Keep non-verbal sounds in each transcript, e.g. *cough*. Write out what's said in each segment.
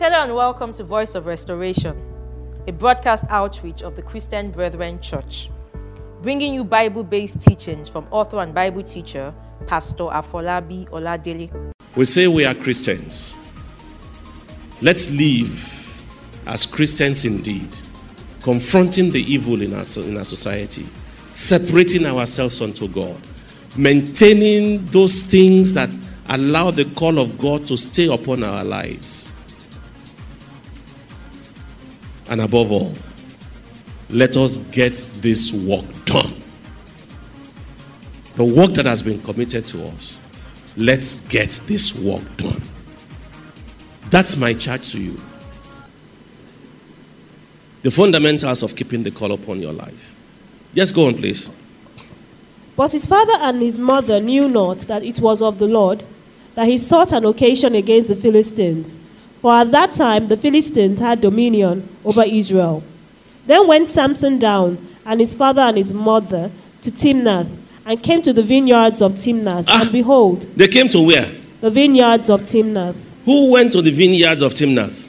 Hello and welcome to Voice of Restoration, a broadcast outreach of the Christian Brethren Church, bringing you Bible based teachings from author and Bible teacher Pastor Afolabi Oladele. We say we are Christians. Let's live as Christians indeed, confronting the evil in our, in our society, separating ourselves unto God, maintaining those things that allow the call of God to stay upon our lives. And above all, let us get this work done. The work that has been committed to us, let's get this work done. That's my charge to you. The fundamentals of keeping the call upon your life. Just go on, please. But his father and his mother knew not that it was of the Lord, that he sought an occasion against the Philistines. For at that time the Philistines had dominion over Israel. Then went Samson down, and his father and his mother, to Timnath, and came to the vineyards of Timnath. Ah. And behold, They came to where? the vineyards of Timnath. Who went to the vineyards of Timnath?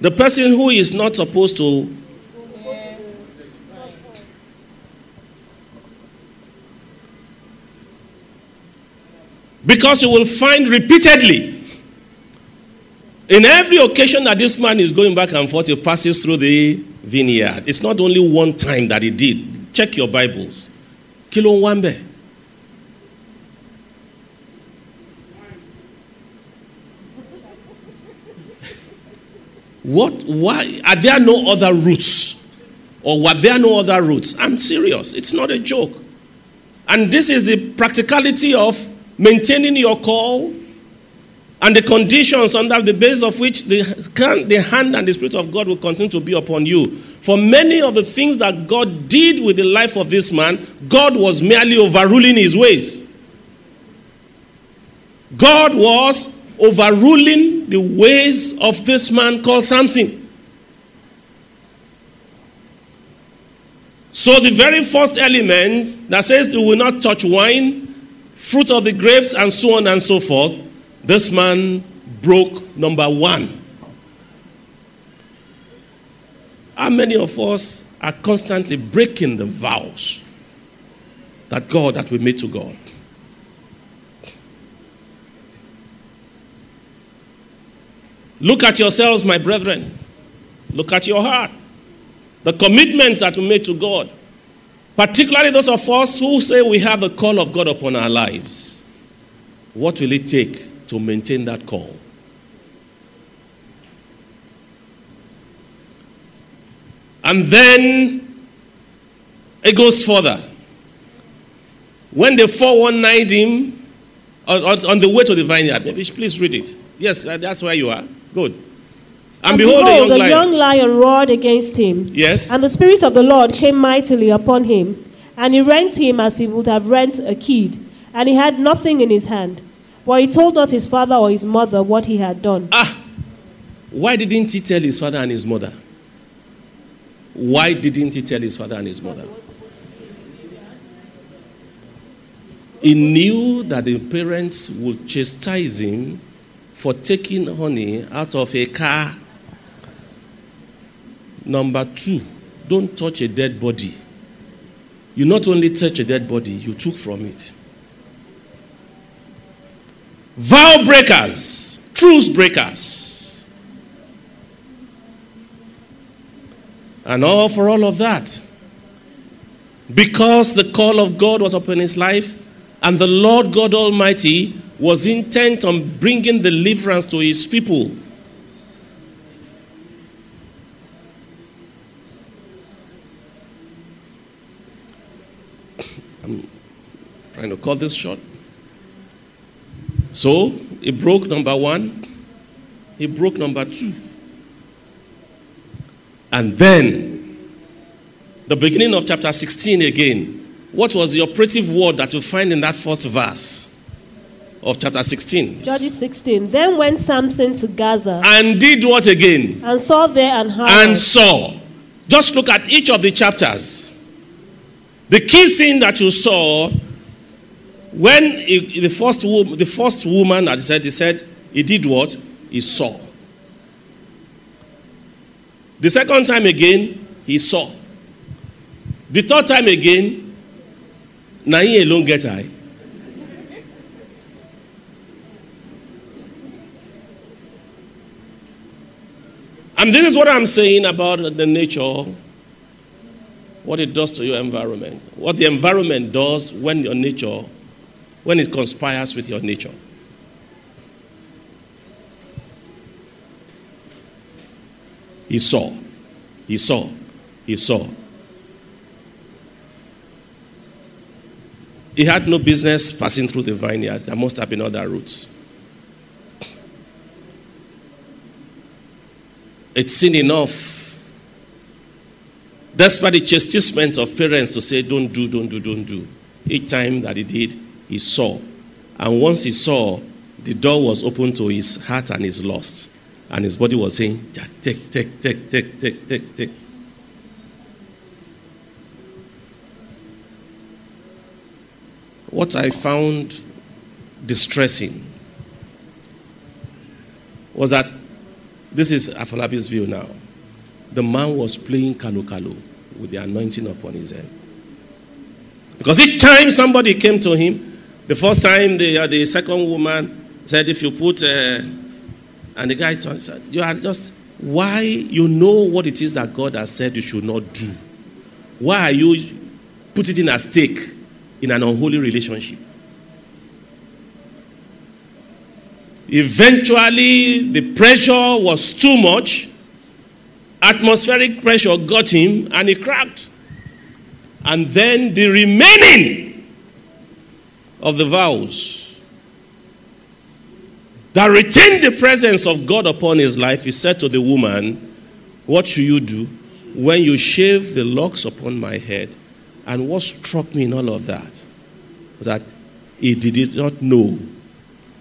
The person who is not supposed to. Because you will find repeatedly, in every occasion that this man is going back and forth, he passes through the vineyard. It's not only one time that he did. Check your Bibles. Kilo Wambe. What? Why? Are there no other routes? Or were there no other routes? I'm serious. It's not a joke. And this is the practicality of maintaining your call and the conditions under the basis of which the, the hand and the Spirit of God will continue to be upon you. For many of the things that God did with the life of this man, God was merely overruling his ways. God was overruling the ways of this man called Samson. So, the very first element that says you will not touch wine, fruit of the grapes, and so on and so forth, this man broke number one. How many of us are constantly breaking the vows that God that we made to God? Look at yourselves, my brethren. Look at your heart. The commitments that we made to God, particularly those of us who say we have the call of God upon our lives. What will it take to maintain that call? And then it goes further. When they 419 him on, on- on the way to the vineyard, maybe please read it. Yes, that's where you are. Good. And, behold, a young the lion. young lion roared against him. Yes. And the Spirit of the Lord came mightily upon him, and he rent him as he would have rent a kid, and he had nothing in his hand. For he told not his father or his mother what he had done. Ah, why didn't he tell his father and his mother? Why didn't he tell his father and his mother? He knew that the parents would chastise him for taking honey out of a car. Number two, don't touch a dead body. You not only touch a dead body, you took from it. Vow breakers, truce breakers. And all for all of that. Because the call of God was upon his life, and the Lord God Almighty was intent on bringing deliverance to his people. *coughs* I'm trying to cut this short. So he broke number one, he broke number two. And then, the beginning of chapter 16 again. What was the operative word that you find in that first verse of chapter 16? Judges 16. Then went Samson to Gaza, And did what again? and saw there an And saw. Just look at each of the chapters. The key thing that you saw when he- the first the first woman he said he said he did what he saw. The second time again, he saw. The third time again, na him alone get eye. And this is what I'm saying about the nature, what it does to your environment. What the environment does when your nature, when it conspires with your nature. He saw, he saw, he saw. He had no business passing through the vineyards. There must have been other routes. It's sin enough. Despite the chastisement of parents to say, don't do, don't do, don't do. Each time that he did, he saw. And once he saw, the door was open to his heart and his lust. And his body was saying, take, take, take, take, take, take, take. What I found distressing was that this is Afolabi's view now. The man was playing kalu kalu with the anointing upon his head. Because each time somebody came to him, the first time the, uh, the second woman said, If you put, uh, and the guy said, You are just, why you know what it is that God has said you should not do? Why are you put it in a stake in an unholy relationship? Eventually, the pressure was too much. Atmospheric pressure got him and he cracked. And then the remaining of the vows that retained the presence of God upon his life, he said to the woman, What should you do when you shave the locks upon my head? And what struck me in all of that was that he did not know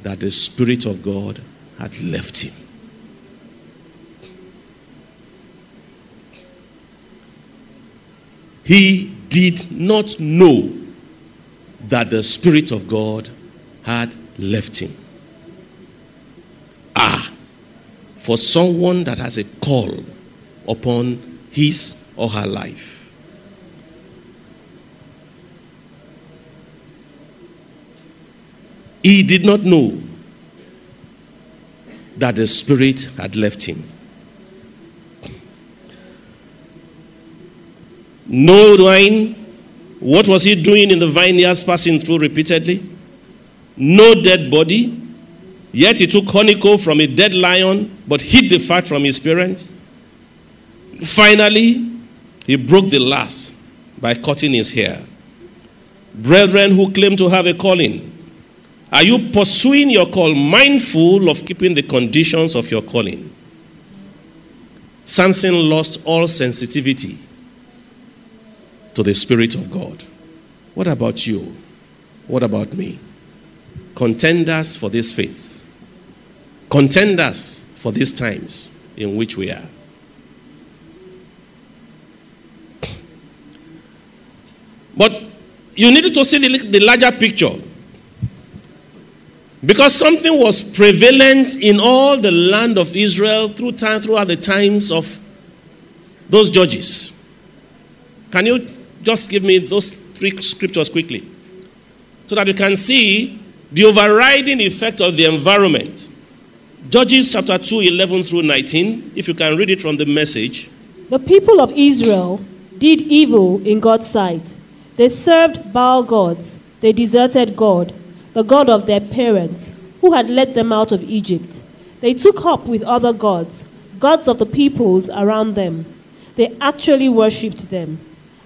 that the Spirit of God had left him. He did not know that the Spirit of God had left him. Ah, for someone that has a call upon his or her life. He did not know that the Spirit had left him. No wine. What was he doing in the vineyards, passing through repeatedly? No dead body. Yet he took honeycomb from a dead lion, but hid the fat from his parents. Finally, he broke the last by cutting his hair. Brethren who claim to have a calling, are you pursuing your call mindful of keeping the conditions of your calling? Samson lost all sensitivity to the Spirit of God. What about you? What about me? Contenders for this faith. Contenders for these times in which we are. But you needed to see the, the larger picture. Because something was prevalent in all the land of Israel through time, throughout the times of those judges. Can you just give me those three scriptures quickly? So that you can see the overriding effect of the environment. Judges chapter 2, 11 through 19, if you can read it from the message. The people of Israel did evil in God's sight. They served Baal gods, they deserted God the God of their parents, who had led them out of Egypt. They took up with other gods, gods of the peoples around them. They actually worshipped them.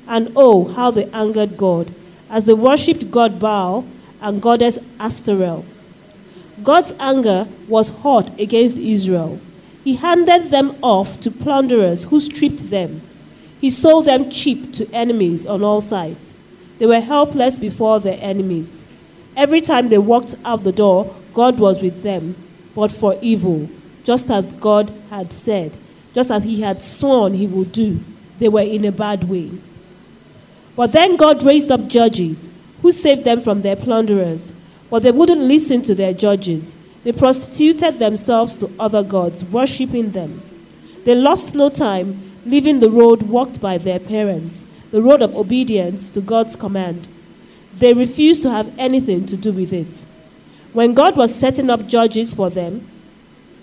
And oh, how they angered God, as they worshipped God Baal and goddess Ashtoreth. God's anger was hot against Israel. He handed them off to plunderers who stripped them. He sold them cheap to enemies on all sides. They were helpless before their enemies. Every time they walked out the door, God was with them, but for evil, just as God had said, just as He had sworn He would do. They were in a bad way. But then God raised up judges who saved them from their plunderers. But they wouldn't listen to their judges. They prostituted themselves to other gods, worshipping them. They lost no time leaving the road walked by their parents, the road of obedience to God's command. They refused to have anything to do with it. When God was setting up judges for them,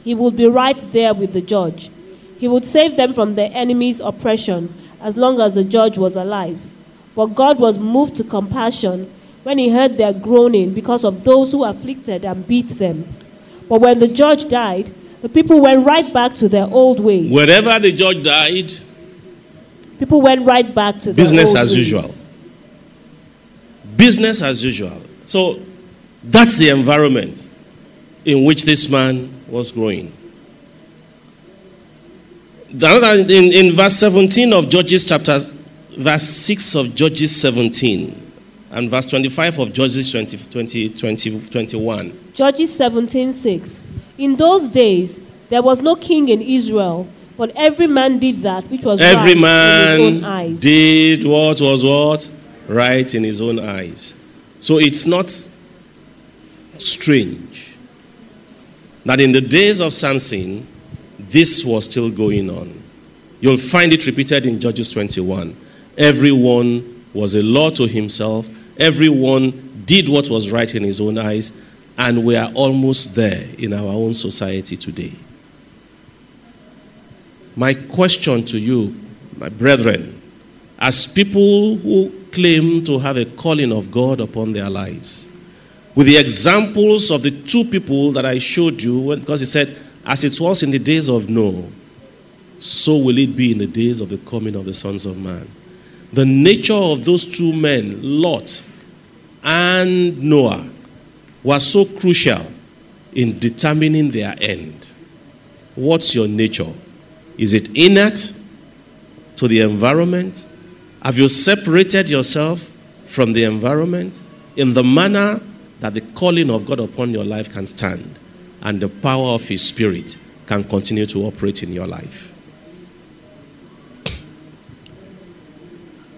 He would be right there with the judge. He would save them from their enemy's oppression as long as the judge was alive. But God was moved to compassion when He heard their groaning because of those who afflicted and beat them. But when the judge died, the people went right back to their old ways. Wherever the judge died, People went right back to their Business as ways. usual. business as usual. So that's the environment in which this man was growing. In, in verse 17 of Judges chapter, verse 6 of Judges 17, and verse 25 of Judges 20, 20, 20 21. Judges 17:6. In those days there was no king in Israel, but every man did that which was right Every in his own eyes. did what was what? Right in his own eyes. So it's not strange that in the days of Samson, this was still going on. You'll find it repeated in Judges 21. Everyone was a law to himself, everyone did what was right in his own eyes, and we are almost there in our own society today. My question to you, my brethren, as people who claim to have a calling of God upon their lives, with the examples of the two people that I showed you, because he said, As it was in the days of Noah, so will it be in the days of the coming of the sons of man. The nature of those two men, Lot and Noah, was so crucial in determining their end. What's your nature? Is it innate to the environment? Have you separated yourself from the environment in the manner that the calling of God upon your life can stand and the power of His Spirit can continue to operate in your life?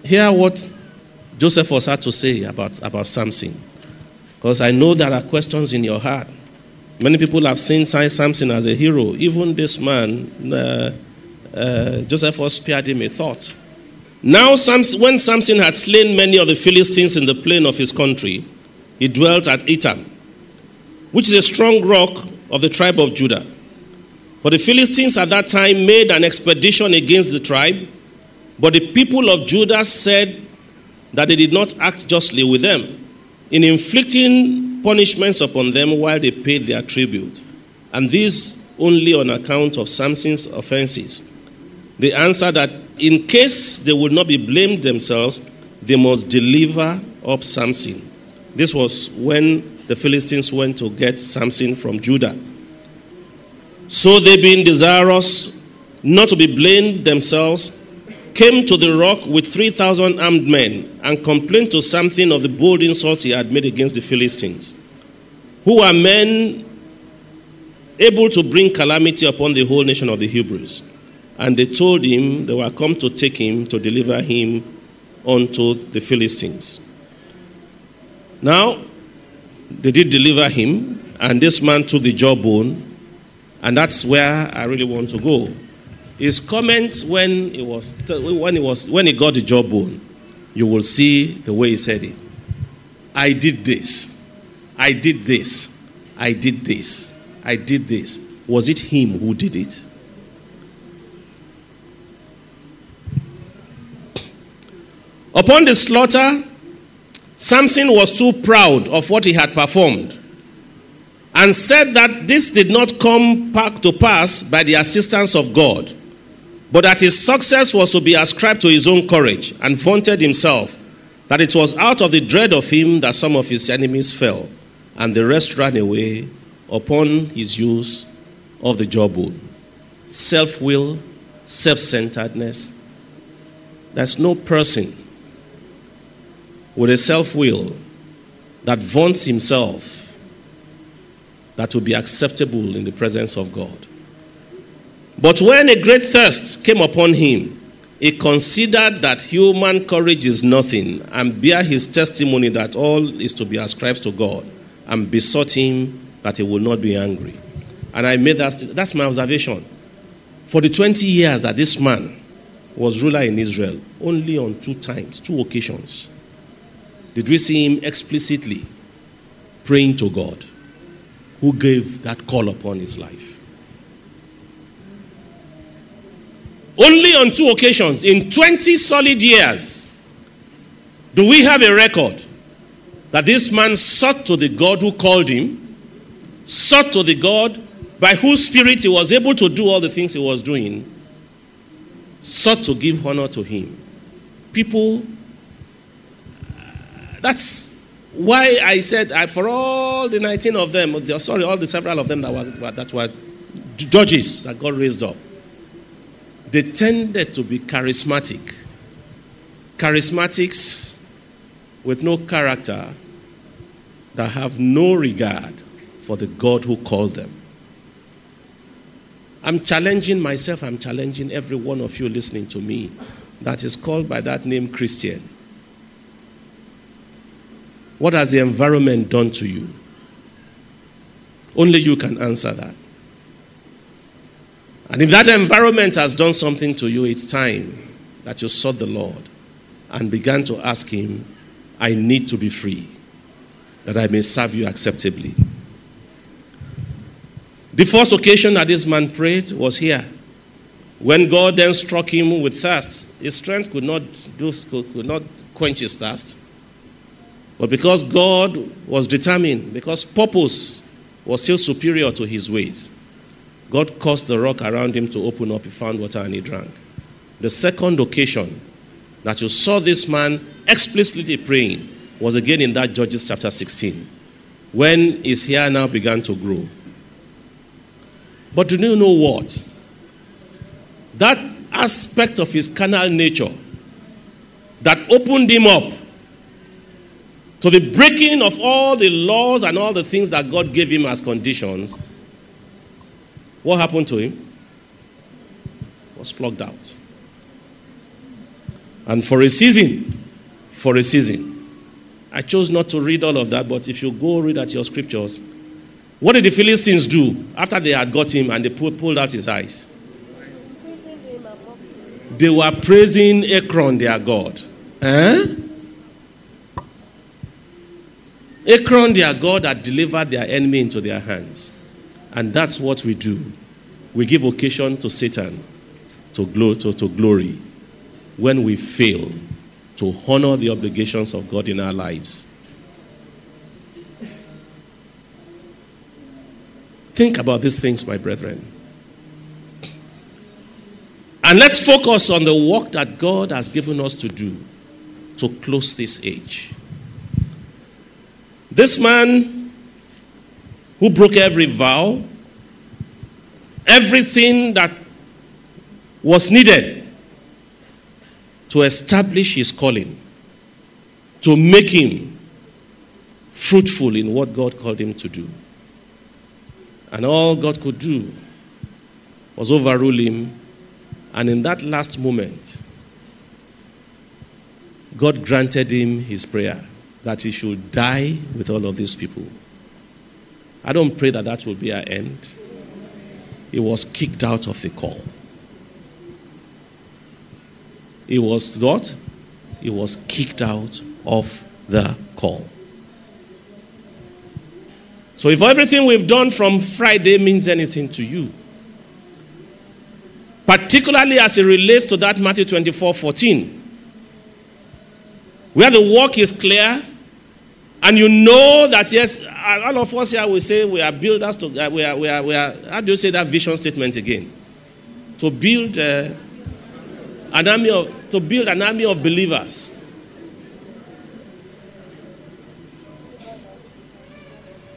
Hear what Josephus had to say about, about Samson. Because I know there are questions in your heart. Many people have seen Samson as a hero. Even this man, uh, uh, Josephus spared him a thought. Now, Samson, when Samson had slain many of the Philistines in the plain of his country, he dwelt at Etam, which is a strong rock of the tribe of Judah. For the Philistines at that time made an expedition against the tribe, but the people of Judah said that they did not act justly with them in inflicting punishments upon them while they paid their tribute, and this only on account of Samson's offenses. They answered that in case they would not be blamed themselves, they must deliver up Samson. This was when the Philistines went to get Samson from Judah. So they, being desirous not to be blamed themselves, came to the rock with 3,000 armed men and complained to Samson of the bold insults he had made against the Philistines, who were men able to bring calamity upon the whole nation of the Hebrews. And they told him they were come to take him to deliver him unto the Philistines. Now, they did deliver him, and this man took the jawbone, and that's where I really want to go. His comments when he was when he was when he got the job jawbone, you will see the way he said it. I did this, I did this, I did this, I did this. Was it him who did it? Upon the slaughter, Samson was too proud of what he had performed and said that this did not come back to pass by the assistance of God, but that his success was to be ascribed to his own courage and vaunted himself that it was out of the dread of him that some of his enemies fell and the rest ran away upon his use of the jawbone. Self will, self centeredness. There's no person with a self will that vaunts himself that will be acceptable in the presence of God. But when a great thirst came upon him, he considered that human courage is nothing and bear his testimony that all is to be ascribed to God and besought him that he would not be angry. And I made that, that's my observation. For the 20 years that this man was ruler in Israel only on two times, two occasions. Did we see him explicitly praying to God who gave that call upon his life? Only on two occasions in 20 solid years do we have a record that this man sought to the God who called him, sought to the God by whose spirit he was able to do all the things he was doing, sought to give honor to him. People, that's why I said I, for all the 19 of them, sorry, all the several of them that were, that were judges that God raised up, they tended to be charismatic. Charismatics with no character that have no regard for the God who called them. I'm challenging myself, I'm challenging every one of you listening to me that is called by that name Christian. What has the environment done to you? Only you can answer that. And if that environment has done something to you, it's time that you sought the Lord and began to ask Him, I need to be free, that I may serve you acceptably. The first occasion that this man prayed was here. When God then struck him with thirst, his strength could not, do, could not quench his thirst. But because God was determined, because purpose was still superior to his ways, God caused the rock around him to open up. He found water and he drank. The second occasion that you saw this man explicitly praying was again in that Judges chapter 16, when his hair now began to grow. But do you know what? That aspect of his carnal nature that opened him up to the breaking of all the laws and all the things that God gave him as conditions, what happened to him? Was plucked out. And for a season, for a season. I chose not to read all of that, but if you go read at your scriptures, what did the Philistines do after they had got him and they pulled out his eyes? They were praising Ekron, their God. Eh? Ekron, their God, had delivered their enemy into their hands. And that's what we do. We give occasion to Satan to, glo- to, to glory when we fail to honor the obligations of God in our lives. Think about these things, my brethren. And let's focus on the work that God has given us to do to close this age. This man who broke every vow, everything that was needed to establish his calling, to make him fruitful in what God called him to do. And all God could do was overrule him. And in that last moment, God granted him his prayer that he should die with all of these people. I don't pray that that will be our end. He was kicked out of the call. He was what? He was kicked out of the call. So if everything we've done from Friday means anything to you, particularly as it relates to that Matthew 24 14, where the work is clear, and you know that, yes, all of us here will say we are builders, to, we, are, we, are, we are, how do you say that vision statement again? To build uh, an army of, to build an army of believers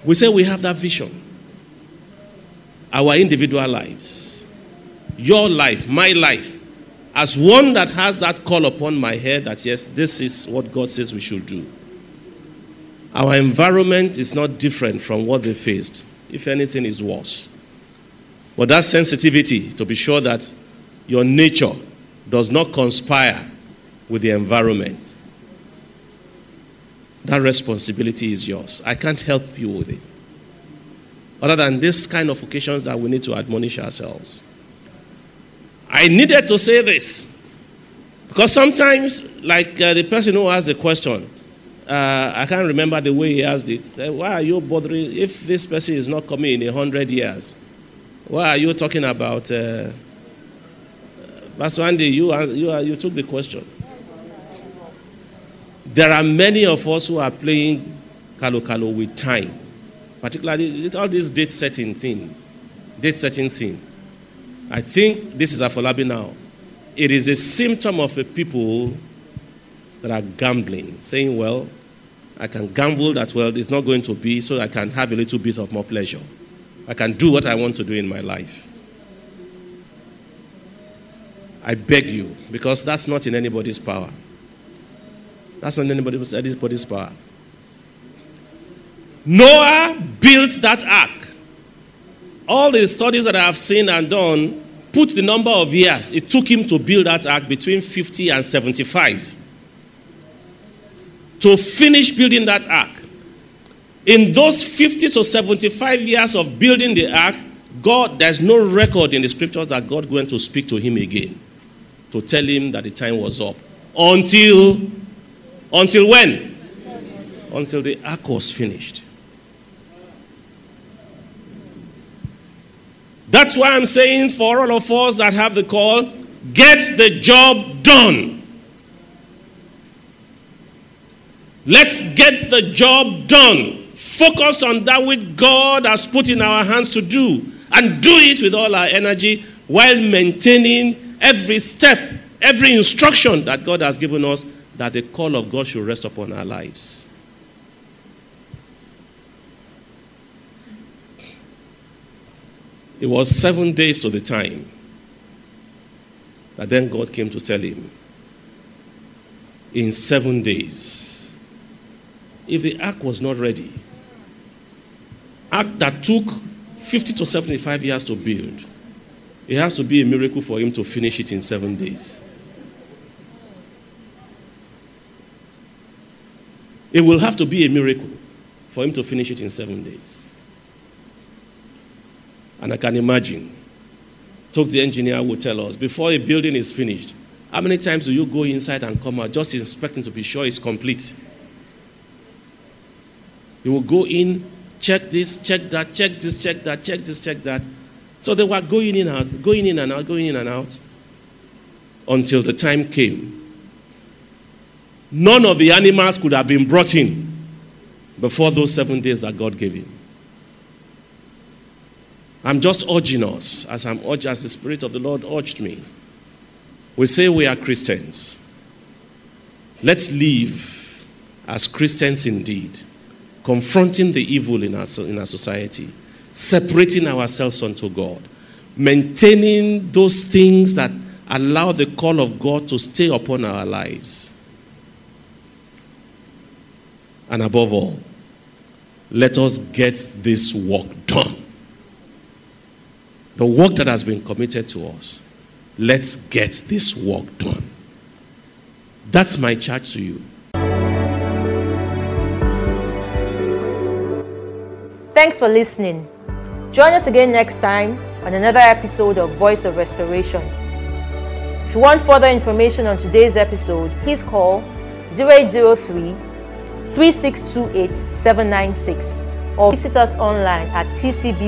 We say we have that vision. Our individual lives, your life, my life, as one that has that call upon my head that yes, this is what God says we should do. Our environment is not different from what they faced. If anything, is worse. But that sensitivity to be sure that your nature does not conspire with the environment that responsibility is yours. I can't help you with it. Other than this kind of occasions that we need to admonish ourselves. I needed to say this Because sometimes, like uh, the person who asked the question, uh, I can't remember the way he asked it. Said, why are you bothering if this person is not coming in a hundred years? Why are you talking about? Uh, Pastor Andy, you, you, you took the question. There are many of us who are playing Kalo Kalo with time, particularly with all this date setting thing. Date setting thing. I think this is a Afolabi now. It is a symptom of a people that are gambling, saying, Well, I can gamble that, well, it's not going to be, so I can have a little bit of more pleasure. I can do what I want to do in my life. I beg you, because that's not in anybody's power. That's not in anybody's, anybody's power. Noah built that ark. All the studies that I have seen and done put the number of years it took him to build that ark between 50 and 75 to finish building that ark. In those 50 to 75 years of building the ark, God, there's no record in the scriptures that God went to speak to him again to tell him that the time was up. Until, until when? Until the ark was finished. That's why I'm saying for all of us that have the call, get the job done. Let's get the job done. Focus on that which God has put in our hands to do and do it with all our energy while maintaining every step, every instruction that God has given us that the call of God should rest upon our lives. It was seven days to the time that then God came to tell him, in seven days, if the ark was not ready, ark that took 50 to 75 years to build, it has to be a miracle for him to finish it in seven days. It will have to be a miracle for him to finish it in seven days. And I can imagine, talk the engineer will tell us, before a building is finished, how many times do you go inside and come out just inspecting to be sure it's complete? You will go in, check this, check that, check this, check that, check this, check that. So they were going in and out, going in and out, going in and out until the time came. None of the animals could have been brought in before those seven days that God gave him. I'm just urging us, as I'm urged, as the Spirit of the Lord urged me. We say we are Christians. Let's live as Christians indeed confronting the evil in our, in our society, separating ourselves unto God, maintaining those things that allow the call of God to stay upon our lives. And above all, let us get this work done. The work that has been committed to us, let's get this work done. That's my charge to you. Thanks for listening. Join us again next time on another episode of Voice of Restoration. If you want further information on today's episode, please call 0803 3628 796 or visit us online at tcbc.org.ng.